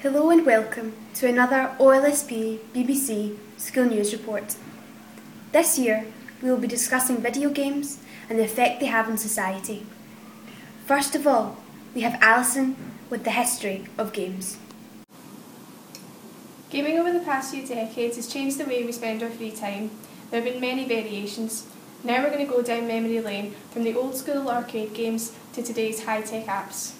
Hello and welcome to another OLSP BBC School News Report. This year we will be discussing video games and the effect they have on society. First of all, we have Alison with the history of games. Gaming over the past few decades has changed the way we spend our free time. There have been many variations. Now we're going to go down memory lane from the old school arcade games to today's high tech apps.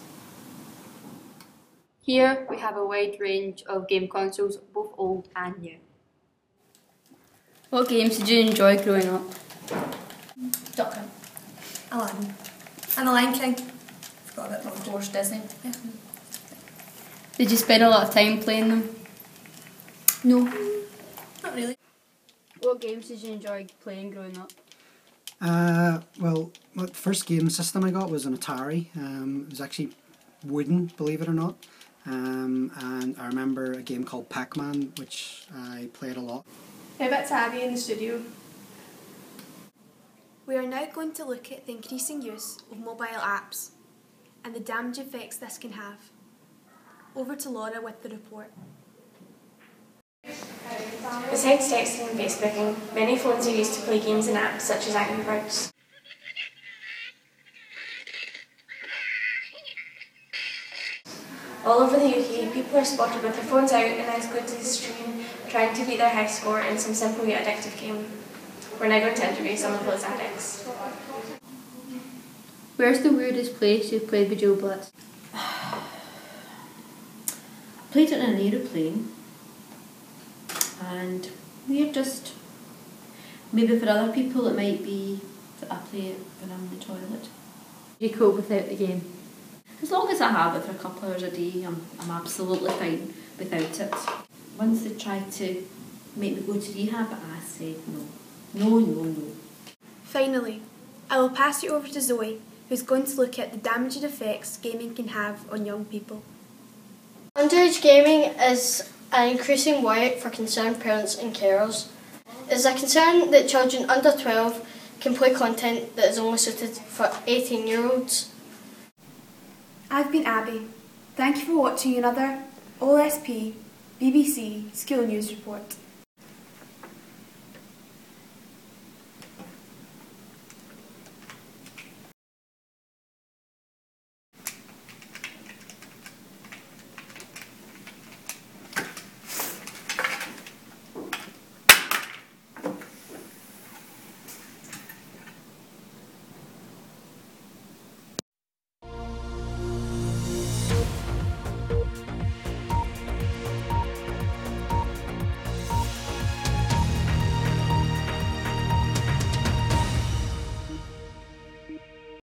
Here we have a wide range of game consoles, both old and new. What games did you enjoy growing up? Duck Hunt. Aladdin. And the Lion King. Forgot about Of course, Disney. Yeah. Did you spend a lot of time playing them? No. Not really. What games did you enjoy playing growing up? Uh, well, the first game system I got was an Atari. Um, it was actually wooden, believe it or not. Um, and I remember a game called Pac Man, which I played a lot. Now back to Abby in the studio. We are now going to look at the increasing use of mobile apps and the damage effects this can have. Over to Laura with the report. Besides texting and Facebooking, many phones are used to play games and apps such as Angry Birds. All over the UK, people are spotted with their phones out and as glued to the screen, trying to beat their high score in some simple yet addictive game. We're now going to interview some of those addicts. Where's the weirdest place you've played Video Blitz? Played it in an aeroplane. And we're just. Maybe for other people it might be that I play it when I'm in the toilet. Did you cope without the game? As long as I have it for a couple hours a day, I'm, I'm absolutely fine without it. Once they tried to make me go to rehab, I said no. No, no, no. Finally, I will pass you over to Zoe, who's going to look at the damaging effects gaming can have on young people. Underage gaming is an increasing worry for concerned parents and carers. It is a concern that children under 12 can play content that is only suited for 18 year olds. I've been Abby. Thank you for watching another OSP BBC School News Report.